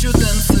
shouldn't